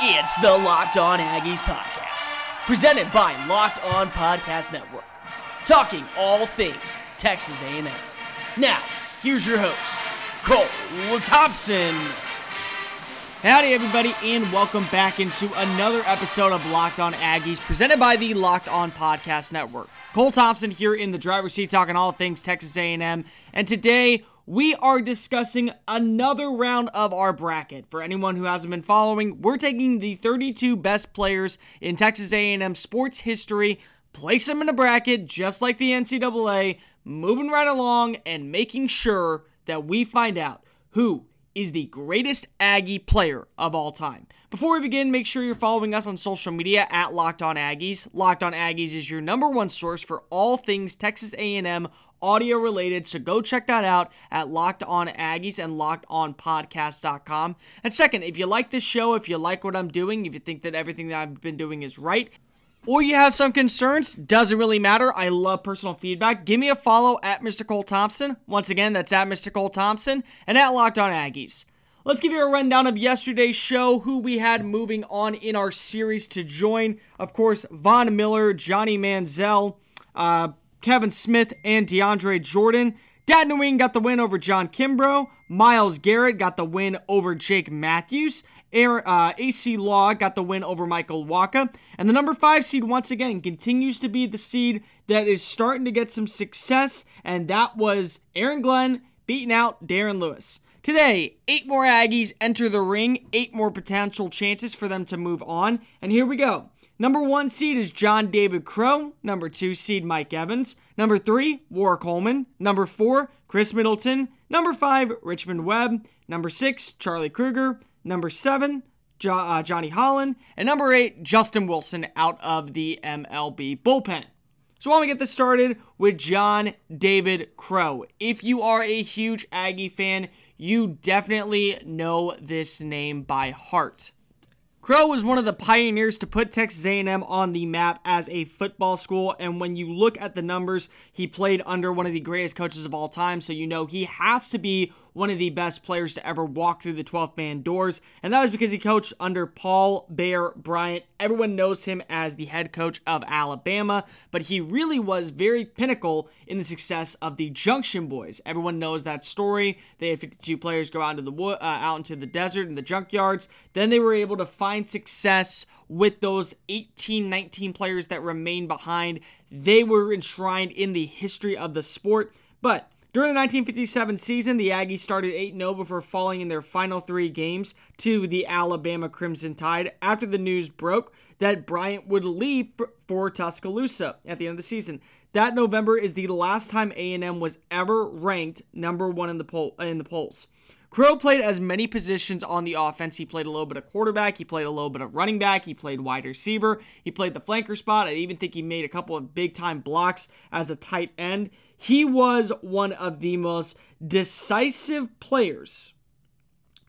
It's the Locked On Aggies podcast, presented by Locked On Podcast Network, talking all things Texas A&M. Now, here's your host, Cole Thompson. Howdy, everybody, and welcome back into another episode of Locked On Aggies, presented by the Locked On Podcast Network. Cole Thompson here in the driver's seat, talking all things Texas A&M, and today we are discussing another round of our bracket. For anyone who hasn't been following, we're taking the 32 best players in Texas A&M sports history, place them in a bracket just like the NCAA, moving right along and making sure that we find out who is the greatest Aggie player of all time. Before we begin, make sure you're following us on social media at Locked On Aggies. Locked On Aggies is your number one source for all things Texas A&M audio related. So go check that out at Locked On Aggies and LockedOnPodcast.com. And second, if you like this show, if you like what I'm doing, if you think that everything that I've been doing is right, or you have some concerns, doesn't really matter. I love personal feedback. Give me a follow at Mr. Cole Thompson. Once again, that's at Mr. Cole Thompson and at Locked On Aggies. Let's give you a rundown of yesterday's show, who we had moving on in our series to join. Of course, Von Miller, Johnny Manziel, uh, Kevin Smith, and DeAndre Jordan. Dat Nguyen got the win over John Kimbrough. Myles Garrett got the win over Jake Matthews. Aaron, uh, Acie Law got the win over Michael Wacha. And the number five seed, once again, continues to be the seed that is starting to get some success, and that was Aaron Glenn beating out Darren Lewis. Today, eight more Aggies enter the ring, eight more potential chances for them to move on, and here we go. Number one seed is John David Crow. Number two seed Mike Evans. Number three, Warrick Coleman. Number four, Chris Middleton. Number five, Richmond Webb. Number six, Charlie Krueger. Number seven, jo- uh, Johnny Holland. And number eight, Justin Wilson out of the MLB bullpen. So, I want to get this started with John David Crow. If you are a huge Aggie fan, you definitely know this name by heart. Crow was one of the pioneers to put Texas A&M on the map as a football school, and when you look at the numbers, he played under one of the greatest coaches of all time, so you know he has to be one of the best players to ever walk through the 12th man doors, and that was because he coached under Paul Bear Bryant. Everyone knows him as the head coach of Alabama, but he really was very pinnacle in the success of the Junction Boys. Everyone knows that story. They had 52 players go out into the uh, out into the desert and the junkyards. Then they were able to find success with those 18, 19 players that remained behind. They were enshrined in the history of the sport, but during the 1957 season, the Aggies started 8 0 before falling in their final three games to the Alabama Crimson Tide after the news broke that Bryant would leave for Tuscaloosa at the end of the season. That November is the last time A&M was ever ranked number one in the poll in the polls. Crow played as many positions on the offense. He played a little bit of quarterback. He played a little bit of running back. He played wide receiver. He played the flanker spot. I even think he made a couple of big time blocks as a tight end. He was one of the most decisive players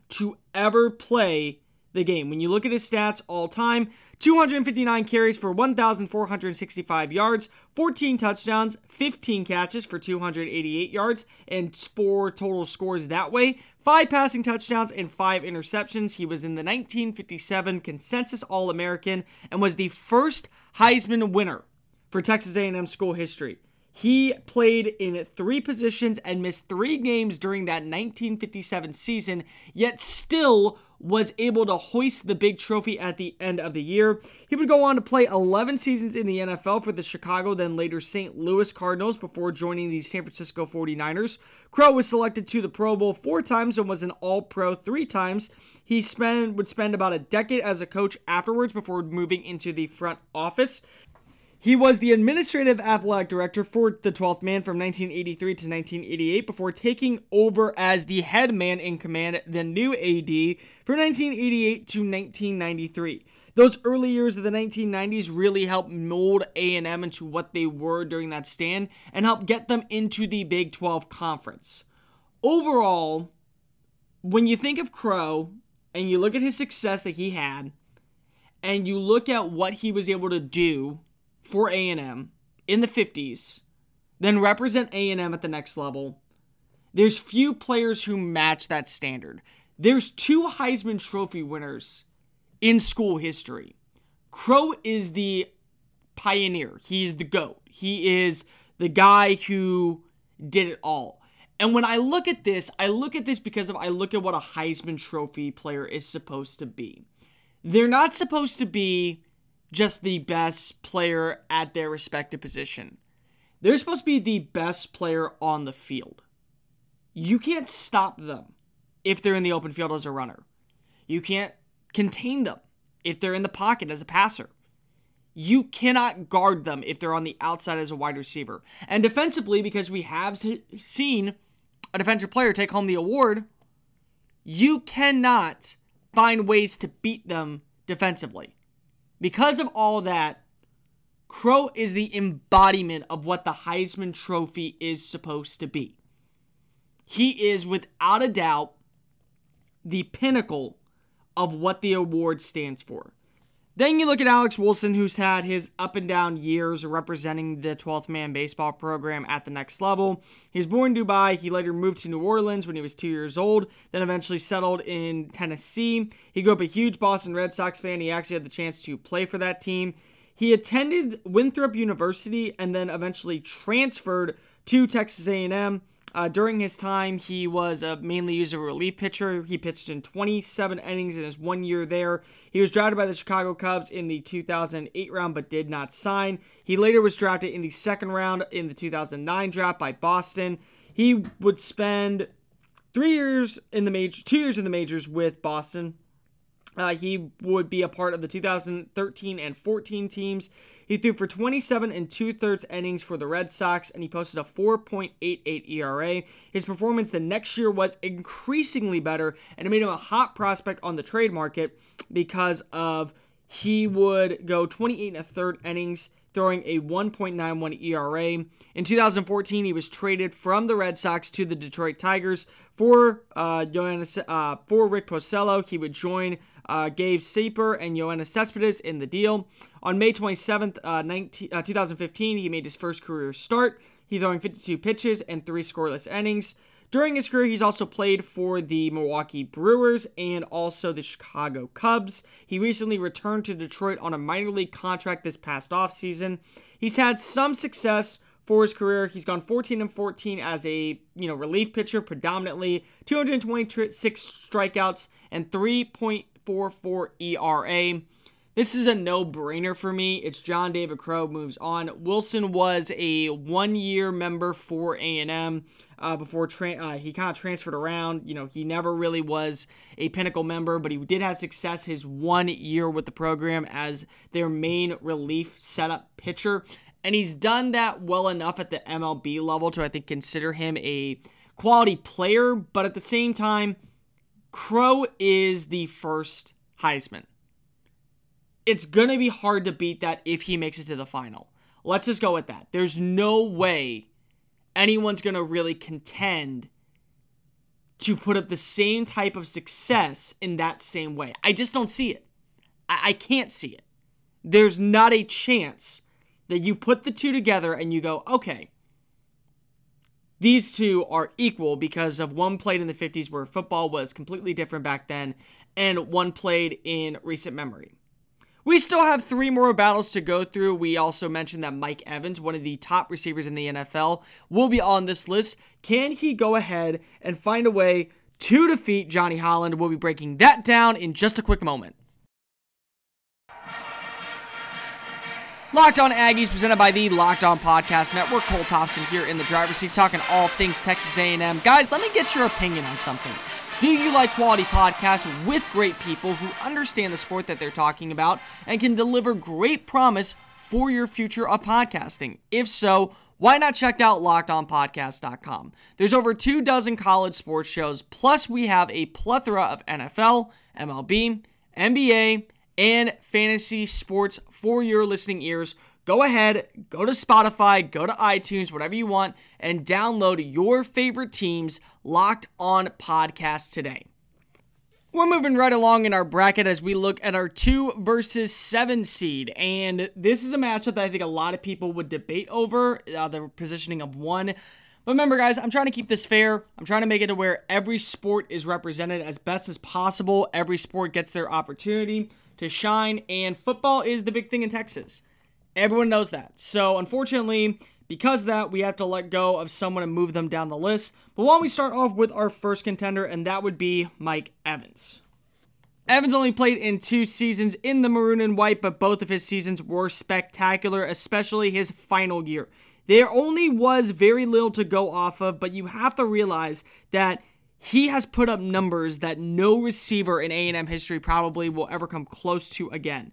to ever play the game. When you look at his stats all time, 259 carries for 1,465 yards, 14 touchdowns, 15 catches for 288 yards, and four total scores that way. Five passing touchdowns and five interceptions. He was in the 1957 consensus All-American and was the first Heisman winner for Texas A&M school history. He played in three positions and missed three games during that 1957 season, yet still was able to hoist the big trophy at the end of the year. He would go on to play 11 seasons in the NFL for the Chicago, then later St. Louis Cardinals before joining the San Francisco 49ers. Crow was selected to the Pro Bowl four times and was an All Pro three times. He spend, would spend about a decade as a coach afterwards before moving into the front office. He was the administrative athletic director for the 12th man from 1983 to 1988 before taking over as the head man in command, the new AD, from 1988 to 1993. Those early years of the 1990s really helped mold A&M into what they were during that stand and helped get them into the Big 12 conference. Overall, when you think of Crow and you look at his success that he had and you look at what he was able to do for A&M in the 50s, then represent A&M at the next level. There's few players who match that standard. There's two Heisman Trophy winners in school history. Crow is the pioneer. He's the GOAT. He is the guy who did it all. And when I look at this, I look at this because of I look at what a Heisman Trophy player is supposed to be. They're not supposed to be just the best player at their respective position. They're supposed to be the best player on the field. You can't stop them if they're in the open field as a runner. You can't contain them if they're in the pocket as a passer. You cannot guard them if they're on the outside as a wide receiver. And defensively, because we have seen a defensive player take home the award, you cannot find ways to beat them defensively. Because of all that, Crow is the embodiment of what the Heisman Trophy is supposed to be. He is, without a doubt, the pinnacle of what the award stands for. Then you look at Alex Wilson, who's had his up and down years representing the 12th man baseball program at the next level. He was born in Dubai. He later moved to New Orleans when he was two years old, then eventually settled in Tennessee. He grew up a huge Boston Red Sox fan. He actually had the chance to play for that team. He attended Winthrop University and then eventually transferred to Texas A&M. Uh, during his time, he was uh, mainly used as a relief pitcher. He pitched in 27 innings in his one year there. He was drafted by the Chicago Cubs in the 2008 round, but did not sign. He later was drafted in the second round in the 2009 draft by Boston. He would spend three years in the major, two years in the majors with Boston. Uh, he would be a part of the 2013 and 14 teams. He threw for 27 and two thirds innings for the Red Sox, and he posted a 4.88 ERA. His performance the next year was increasingly better, and it made him a hot prospect on the trade market because of he would go 28 and a third innings throwing a 1.91 ERA. In 2014, he was traded from the Red Sox to the Detroit Tigers for uh, uh, for Rick Porcello. He would join uh, Gabe Speier and Yoenis Cespedes in the deal. On May 27th, uh, 19, uh, 2015, he made his first career start. He throwing 52 pitches and three scoreless innings. During his career, he's also played for the Milwaukee Brewers and also the Chicago Cubs. He recently returned to Detroit on a minor league contract this past offseason. He's had some success for his career. He's gone 14 and 14 as a, you know, relief pitcher predominantly, 226 strikeouts and 3.44 ERA. This is a no brainer for me. It's John David Crow moves on. Wilson was a one year member for A&M uh, before tra- uh, he kind of transferred around. You know, he never really was a pinnacle member, but he did have success his one year with the program as their main relief setup pitcher. And he's done that well enough at the MLB level to, I think, consider him a quality player. But at the same time, Crow is the first Heisman it's going to be hard to beat that if he makes it to the final. Let's just go with that. There's no way anyone's going to really contend to put up the same type of success in that same way. I just don't see it. I, I can't see it. There's not a chance that you put the two together and you go, okay, these two are equal because of one played in the 50s where football was completely different back then and one played in recent memory. We still have three more battles to go through. We also mentioned that Mike Evans, one of the top receivers in the NFL, will be on this list. Can he go ahead and find a way to defeat Johnny Holland? We'll be breaking that down in just a quick moment. Locked On Aggies, presented by the Locked On Podcast Network. Cole Thompson here in the driver's seat, talking all things Texas A&M. Guys, let me get your opinion on something. Do you like quality podcasts with great people who understand the sport that they're talking about and can deliver great promise for your future of podcasting? If so, why not check out lockedonpodcast.com? There's over two dozen college sports shows, plus we have a plethora of NFL, MLB, NBA, and fantasy sports for your listening ears go ahead, go to Spotify, go to iTunes, whatever you want, and download your favorite team's Locked On podcast today. We're moving right along in our bracket as we look at our two versus seven seed. And this is a matchup that I think a lot of people would debate over uh, the positioning of one. But remember, guys, I'm trying to keep this fair. I'm trying to make it to where every sport is represented as best as possible. Every sport gets their opportunity to shine, and football is the big thing in Texas. Everyone knows that. So, unfortunately, because that, we have to let go of someone and move them down the list. But why don't we start off with our first contender, and that would be Mike Evans. Evans only played in two seasons in the maroon and white, but both of his seasons were spectacular, especially his final year. There only was very little to go off of, but you have to realize that he has put up numbers that no receiver in A&M history probably will ever come close to again.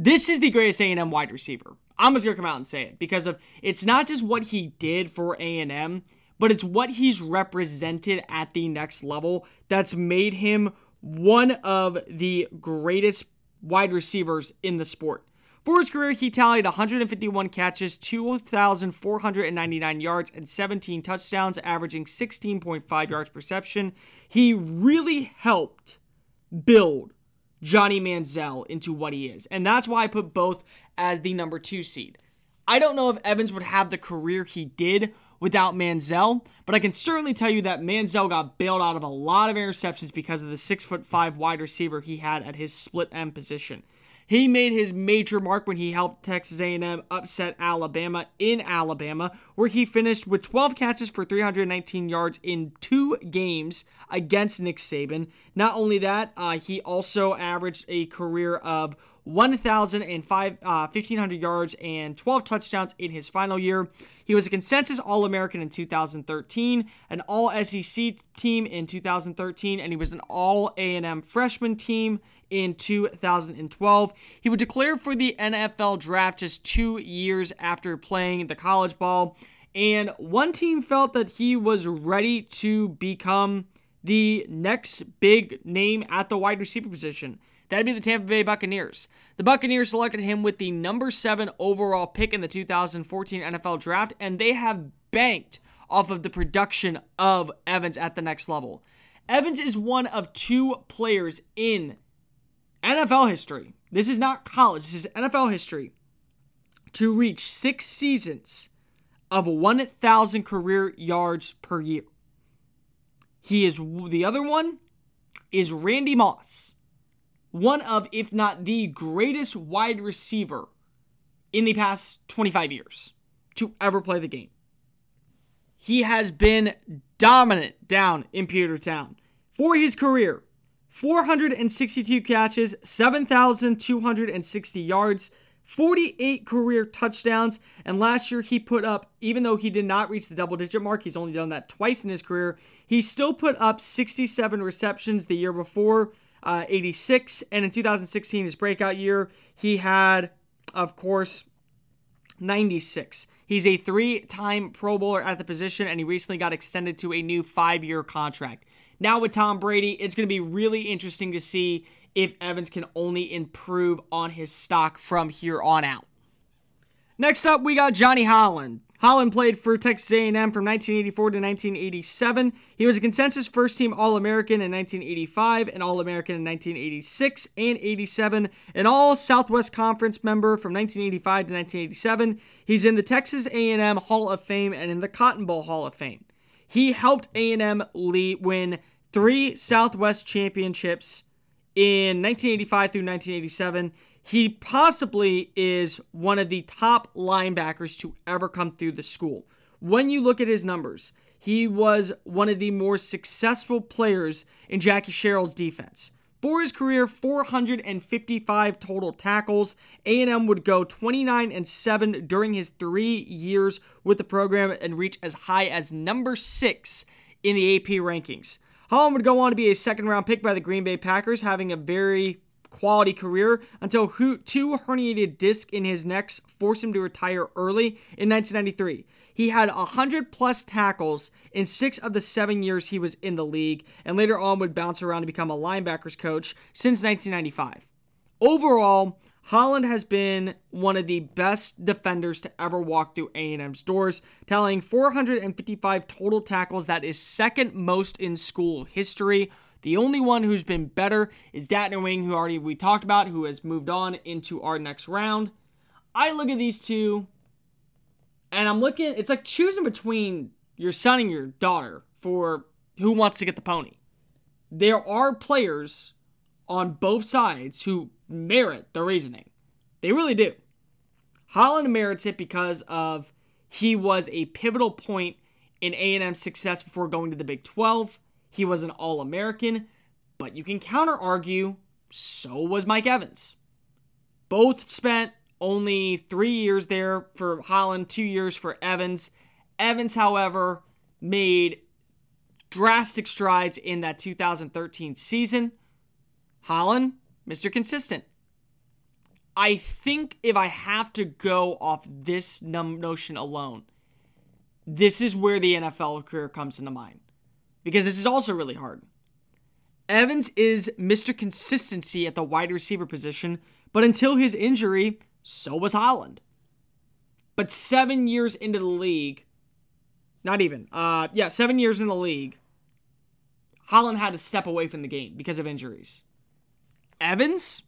This is the greatest A&M wide receiver. I'm just gonna come out and say it because of it's not just what he did for A&M, but it's what he's represented at the next level that's made him one of the greatest wide receivers in the sport. For his career, he tallied 151 catches, 2,499 yards, and 17 touchdowns, averaging 16.5 yards per reception. He really helped build Johnny Manziel into what he is. And that's why I put both as the number two seed. I don't know if Evans would have the career he did without Manziel, but I can certainly tell you that Manziel got bailed out of a lot of interceptions because of the six foot five wide receiver he had at his split end position. He made his major mark when he helped Texas A&M upset Alabama in Alabama, where he finished with 12 catches for 319 yards in two games against Nick Saban. Not only that, uh, he also averaged a career of 1,005, uh, 1,500 yards and 12 touchdowns in his final year. He was a consensus All American in 2013, an All SEC team in 2013, and he was an All A&M freshman team in 2012. He would declare for the NFL draft just two years after playing the college ball, and one team felt that he was ready to become the next big name at the wide receiver position. That'd be the Tampa Bay Buccaneers. The Buccaneers selected him with the number seven overall pick in the 2014 NFL draft, and they have banked off of the production of Evans at the next level. Evans is one of two players in NFL history. This is not college, this is NFL history. To reach six seasons of 1,000 career yards per year. He is the other one is Randy Moss, one of, if not the greatest wide receiver in the past 25 years to ever play the game. He has been dominant down in Pewtertown for his career. 462 catches, 7,260 yards, 48 career touchdowns. And last year, he put up, even though he did not reach the double digit mark, he's only done that twice in his career, he still put up 67 receptions the year before, uh, 86. And in 2016, his breakout year, he had, of course, 96. He's a three time Pro Bowler at the position, and he recently got extended to a new five year contract. Now with Tom Brady, it's going to be really interesting to see if Evans can only improve on his stock from here on out. Next up, we got Johnny Holland. Holland played for Texas A&M from 1984 to 1987. He was a consensus first-team All-American in 1985, an All-American in 1986 and 87, an All Southwest Conference member from 1985 to 1987. He's in the Texas A&M Hall of Fame and in the Cotton Bowl Hall of Fame. He helped A&M Lee win three Southwest championships in 1985 through 1987. He possibly is one of the top linebackers to ever come through the school. When you look at his numbers, he was one of the more successful players in Jackie Sherrill's defense. For his career, 455 total tackles. A&M would go 29 and 7 during his 3 years with the program and reach as high as number 6 in the AP rankings. Holland would go on to be a second round pick by the Green Bay Packers, having a very quality career until two herniated discs in his necks forced him to retire early in 1993. He had 100 plus tackles in six of the seven years he was in the league, and later on would bounce around to become a linebackers coach since 1995. Overall, Holland has been one of the best defenders to ever walk through A&M's doors, tallying 455 total tackles. That is second most in school history. The only one who's been better is Dat Nguyen, who already we talked about, who has moved on into our next round. I look at these two, and I'm looking. It's like choosing between your son and your daughter for who wants to get the pony. There are players on both sides who merit the reasoning. They really do. Holland merits it because of he was a pivotal point in A&M's success before going to the Big 12. He was an All-American, but you can counter argue so was Mike Evans. Both spent only three years there for Holland, two years for Evans. Evans, however, made drastic strides in that 2013 season. Holland, Mr. Consistent. I think if I have to go off this num- notion alone, this is where the NFL career comes into mind. Because this is also really hard. Evans is Mr. Consistency at the wide receiver position, but until his injury, so was Holland. But seven years into the league, not even, uh, yeah, seven years in the league, Holland had to step away from the game because of injuries. Evans,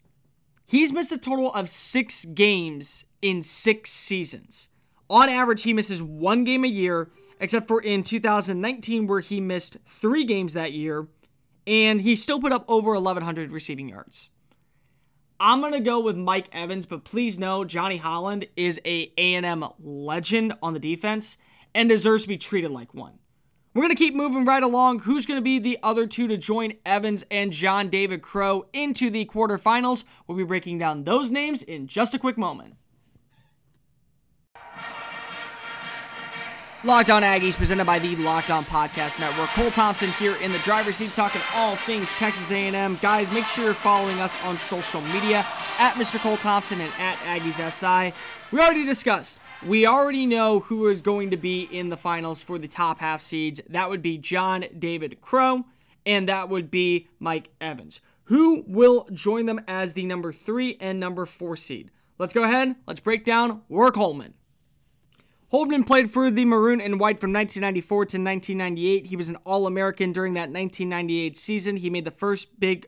he's missed a total of six games in six seasons. On average, he misses one game a year, except for in 2019, where he missed three games that year and he still put up over 1,100 receiving yards. I'm gonna go with Mike Evans, but please know Johnny Holland is a A&M legend on the defense and deserves to be treated like one. We're gonna keep moving right along. Who's gonna be the other two to join Evans and John David Crow into the quarterfinals? We'll be breaking down those names in just a quick moment. Locked On Aggies, presented by the Locked On Podcast Network. Cole Thompson here in the driver's seat, talking all things Texas A&M. Guys, make sure you're following us on social media at Mr. Cole Thompson and at Aggies SI. We already discussed. We already know who is going to be in the finals for the top half seeds. That would be John David Crow, and that would be Mike Evans. Who will join them as the number three and number four seed? Let's go ahead. Let's break down Warrick Holdman. Holdman played for the Maroon and White from 1994 to 1998. He was an All American during that 1998 season. He made the first big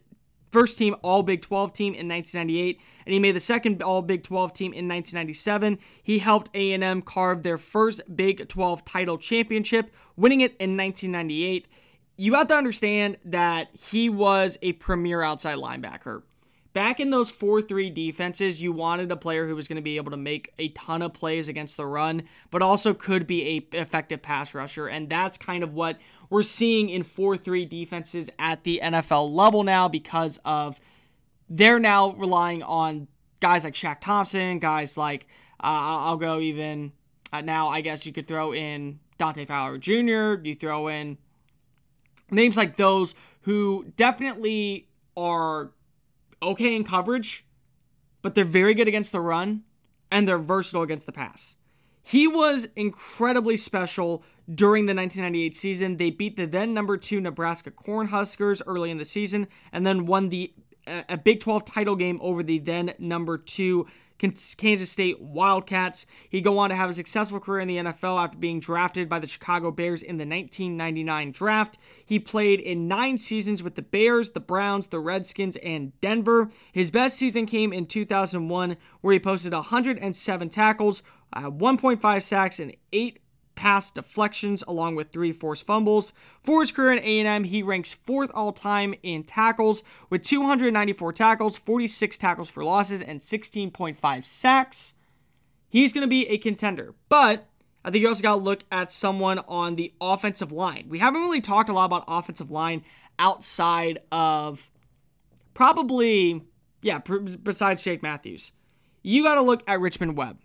first team All Big 12 team in 1998, and he made the second All Big 12 team in 1997. He helped A&M carve their first Big 12 title championship, winning it in 1998. You have to understand that he was a premier outside linebacker back in those 4-3 defenses, you wanted a player who was going to be able to make a ton of plays against the run, but also could be a effective pass rusher, and that's kind of what we're seeing in 4-3 defenses at the NFL level now because of they're now relying on guys like Shaq Thompson, guys like uh, I'll go even uh, now. I guess you could throw in Dante Fowler Jr. You throw in names like those who definitely are okay in coverage, but they're very good against the run and they're versatile against the pass. He was incredibly special during the 1998 season. They beat the then number two Nebraska Cornhuskers early in the season and then won the uh, a Big 12 title game over the then number two Kansas State Wildcats. He'd go on to have a successful career in the NFL after being drafted by the Chicago Bears in the 1999 draft. He played in nine seasons with the Bears, the Browns, the Redskins, and Denver. His best season came in 2001, where he posted 107 tackles, uh, 1.5 sacks, and eight pass deflections along with three forced fumbles. For his career in A&M, he ranks fourth all-time in tackles with 294 tackles, 46 tackles for losses, and 16.5 sacks. He's going to be a contender, but I think you also got to look at someone on the offensive line. We haven't really talked a lot about offensive line outside of probably, yeah, besides Jake Matthews. You got to look at Richmond Webb.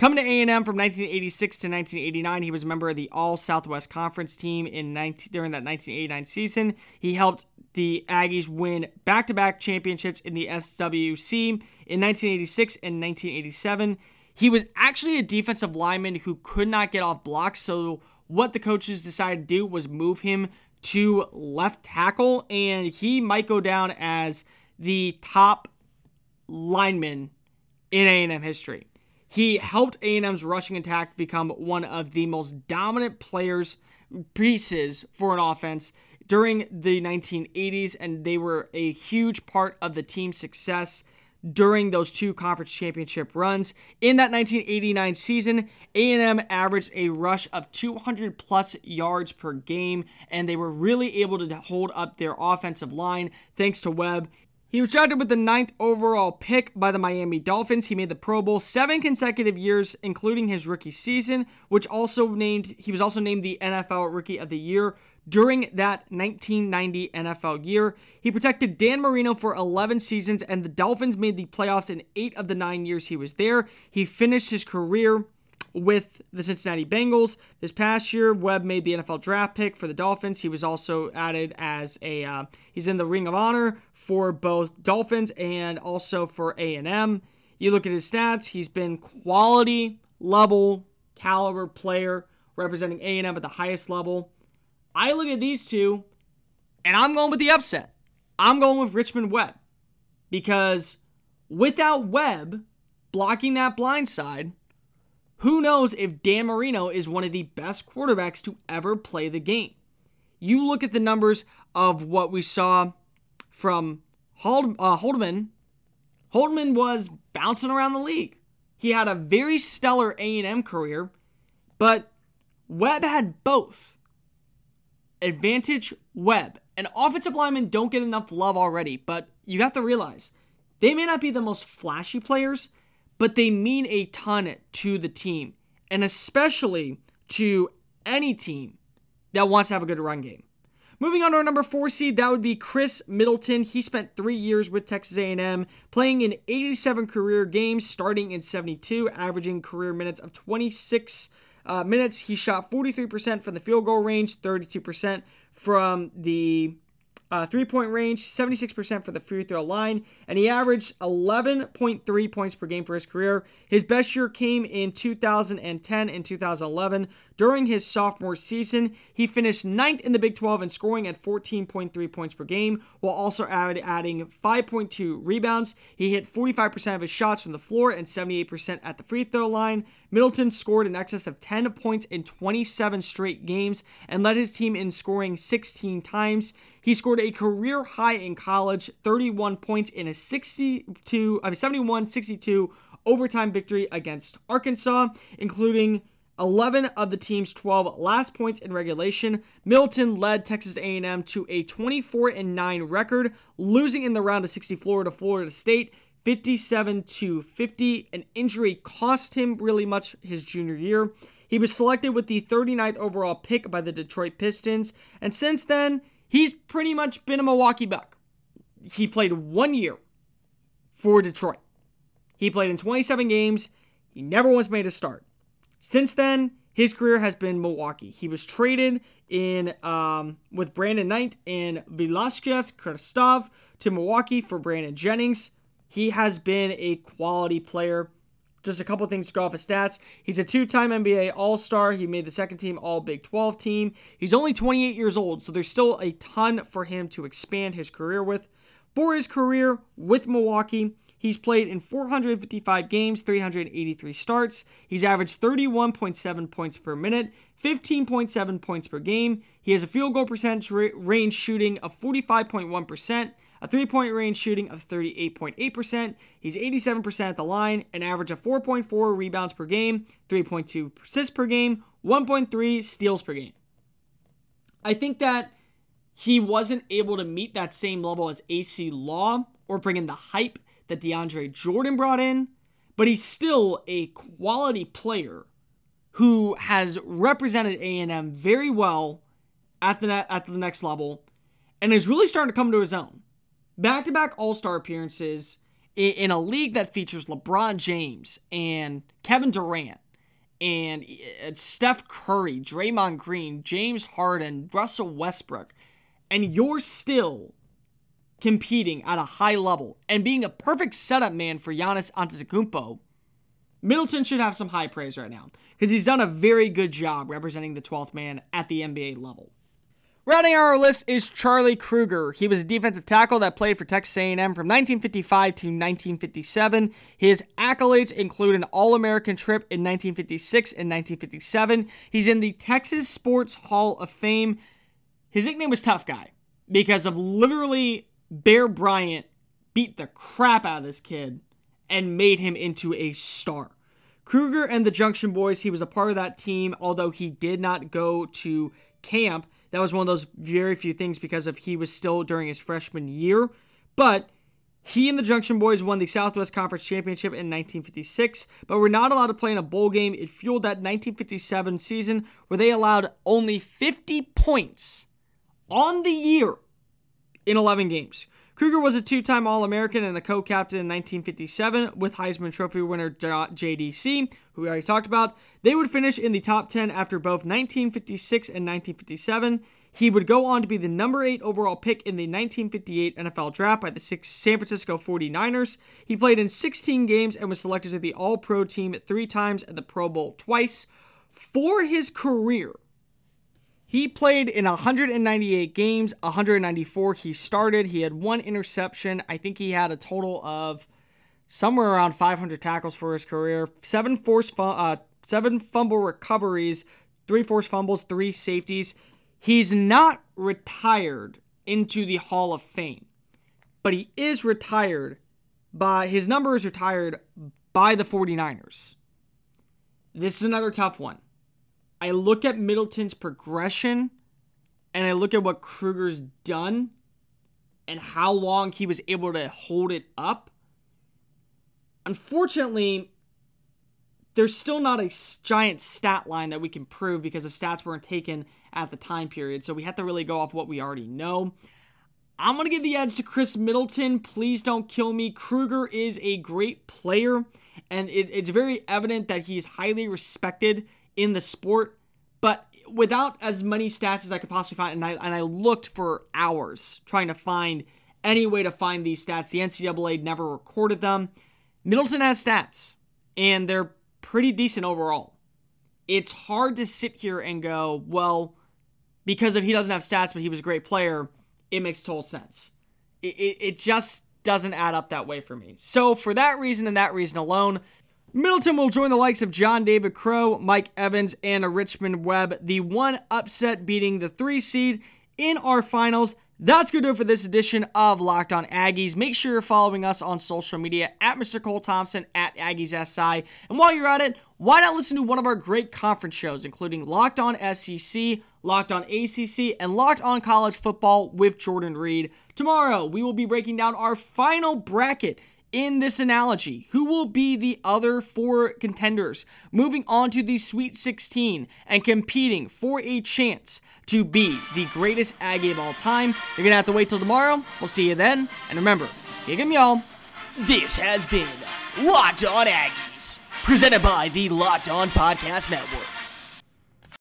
Coming to A&M from 1986 to 1989, he was a member of the All Southwest Conference team in 19, during that 1989 season. He helped the Aggies win back-to-back championships in the SWC in 1986 and 1987. He was actually a defensive lineman who could not get off blocks, so what the coaches decided to do was move him to left tackle, and he might go down as the top lineman in A&M history. He helped A&M's rushing attack become one of the most dominant players pieces for an offense during the 1980s and they were a huge part of the team's success during those two conference championship runs. In that 1989 season, A&M averaged a rush of 200 plus yards per game, and they were really able to hold up their offensive line thanks to Webb. He was drafted with the ninth overall pick by the Miami Dolphins. He made the Pro Bowl seven consecutive years, including his rookie season, which also named he was also named the NFL Rookie of the Year during that 1990 NFL year. He protected Dan Marino for 11 seasons, and the Dolphins made the playoffs in eight of the nine years he was there. He finished his career with the Cincinnati Bengals. This past year, Webb made the NFL draft pick for the Dolphins. He was also added as a uh, he's in the Ring of Honor for both Dolphins and also for A&M. You look at his stats, he's been quality level caliber player representing A&M at the highest level. I look at these two and I'm going with the upset. I'm going with Richmond Webb because without Webb blocking that blind side, who knows if Dan Marino is one of the best quarterbacks to ever play the game? You look at the numbers of what we saw from Hold, uh, was bouncing around the league. He had a very stellar A&M career, but Webb had both. Advantage Webb. And offensive linemen don't get enough love already, but you have to realize they may not be the most flashy players, but they mean a ton to the team, and especially to any team that wants to have a good run game. Moving on to our number four seed, that would be Chris Middleton. He spent three years with Texas A&M, playing in 87 career games, starting in 72, averaging career minutes of 26 uh, minutes. He shot 43% from the field goal range, 32% from the uh, three point range, 76% for the free throw line, and he averaged 11.3 points per game for his career. His best year came in 2010 and 2011. During his sophomore season, he finished ninth in the Big 12 in scoring at 14.3 points per game, while also add, adding 5.2 rebounds. He hit 45% of his shots from the floor and 78% at the free throw line. Middleton scored in excess of 10 points in 27 straight games and led his team in scoring 16 times. He scored a career high in college, 31 points in a 62, I mean 71-62 overtime victory against Arkansas, including 11 of the team's 12 last points in regulation. Middleton led Texas A&M to a 24 9 record, losing in the round of 60 Florida Florida State 57 to 50. An injury cost him really much his junior year. He was selected with the 39th overall pick by the Detroit Pistons, and since then, he's pretty much been a Milwaukee Buck. He played one year for Detroit. He played in 27 games. He never once made a start. Since then, his career has been Milwaukee. He was traded in um, with Brandon Knight and Viacheslav Kravtsov to Milwaukee for Brandon Jennings. He has been a quality player. Just a couple things to go off his stats. He's a two time NBA All Star. He made the second team All Big 12 team. He's only 28 years old, so there's still a ton for him to expand his career with. For his career with Milwaukee, He's played in 455 games, 383 starts. He's averaged 31.7 points per minute, 15.7 points per game. He has a field goal percentage range shooting of 45.1%, a three point range shooting of 38.8%. He's 87% at the line, an average of 4.4 rebounds per game, 3.2 assists per game, 1.3 steals per game. I think that he wasn't able to meet that same level as Acie Law or bring in the hype that DeAndre Jordan brought in, but he's still a quality player who has represented A&M very well at the at the next level and is really starting to come to his own. Back-to-back All-Star appearances in, a league that features LeBron James and Kevin Durant and Steph Curry, Draymond Green, James Harden, Russell Westbrook, and you're still competing at a high level and being a perfect setup man for Giannis Antetokounmpo, Middleton should have some high praise right now because he's done a very good job representing the 12th man at the NBA level. Rounding our list is Charlie Krueger. He was a defensive tackle that played for Texas A&M from 1955 to 1957. His accolades include an All-American trip in 1956 and 1957. He's in the Texas Sports Hall of Fame. His nickname was Tough Guy because of literally Bear Bryant beat the crap out of this kid and made him into a star. Krueger and the Junction Boys, he was a part of that team, although he did not go to camp. That was one of those very few things because of he was still during his freshman year. But he and the Junction Boys won the Southwest Conference Championship in 1956, but were not allowed to play in a bowl game. It fueled that 1957 season where they allowed only 50 points on the year in 11 games. Krueger was a two time All American and a co captain in 1957 with Heisman Trophy winner JDC, who we already talked about. They would finish in the top 10 after both 1956 and 1957. He would go on to be the number 8 overall pick in the 1958 NFL Draft by the San Francisco 49ers. He played in 16 games and was selected to the All Pro team three times and the Pro Bowl twice. For his career, he played in 198 games, 194 he started. He had one interception. I think he had a total of somewhere around 500 tackles for his career, seven forced uh, seven fumble recoveries, three forced fumbles, three safeties. He's not retired into the Hall of Fame, but he is retired by his number is retired by the 49ers. This is another tough one. I look at Middleton's progression and I look at what Krueger's done and how long he was able to hold it up. Unfortunately, there's still not a giant stat line that we can prove because of stats weren't taken at the time period. So we have to really go off what we already know. I'm going to give the edge to Chris Middleton. Please don't kill me. Krueger is a great player, and it, it's very evident that he's highly respected in the sport, but without as many stats as I could possibly find, and I, and I looked for hours trying to find any way to find these stats. The NCAA never recorded them. Middleton has stats, and they're pretty decent overall. It's hard to sit here and go, well, because if he doesn't have stats, but he was a great player, it makes total sense. It, it, it just doesn't add up that way for me. So, for that reason and that reason alone, Middleton will join the likes of John David Crow, Mike Evans, and a Richmond Webb, the one upset beating the three seed in our finals. That's going to do it for this edition of Locked On Aggies. Make sure you're following us on social media at Mr. Cole Thompson, at Aggies SI. And while you're at it, why not listen to one of our great conference shows, including Locked On SEC, Locked On ACC, and Locked On College Football with Jordan Reed. Tomorrow, we will be breaking down our final bracket in this analogy, who will be the other four contenders moving on to the Sweet 16 and competing for a chance to be the greatest Aggie of all time? You're going to have to wait till tomorrow. We'll see you then. And remember, kick 'em, y'all. This has been Locked On Aggies, presented by the Locked On Podcast Network.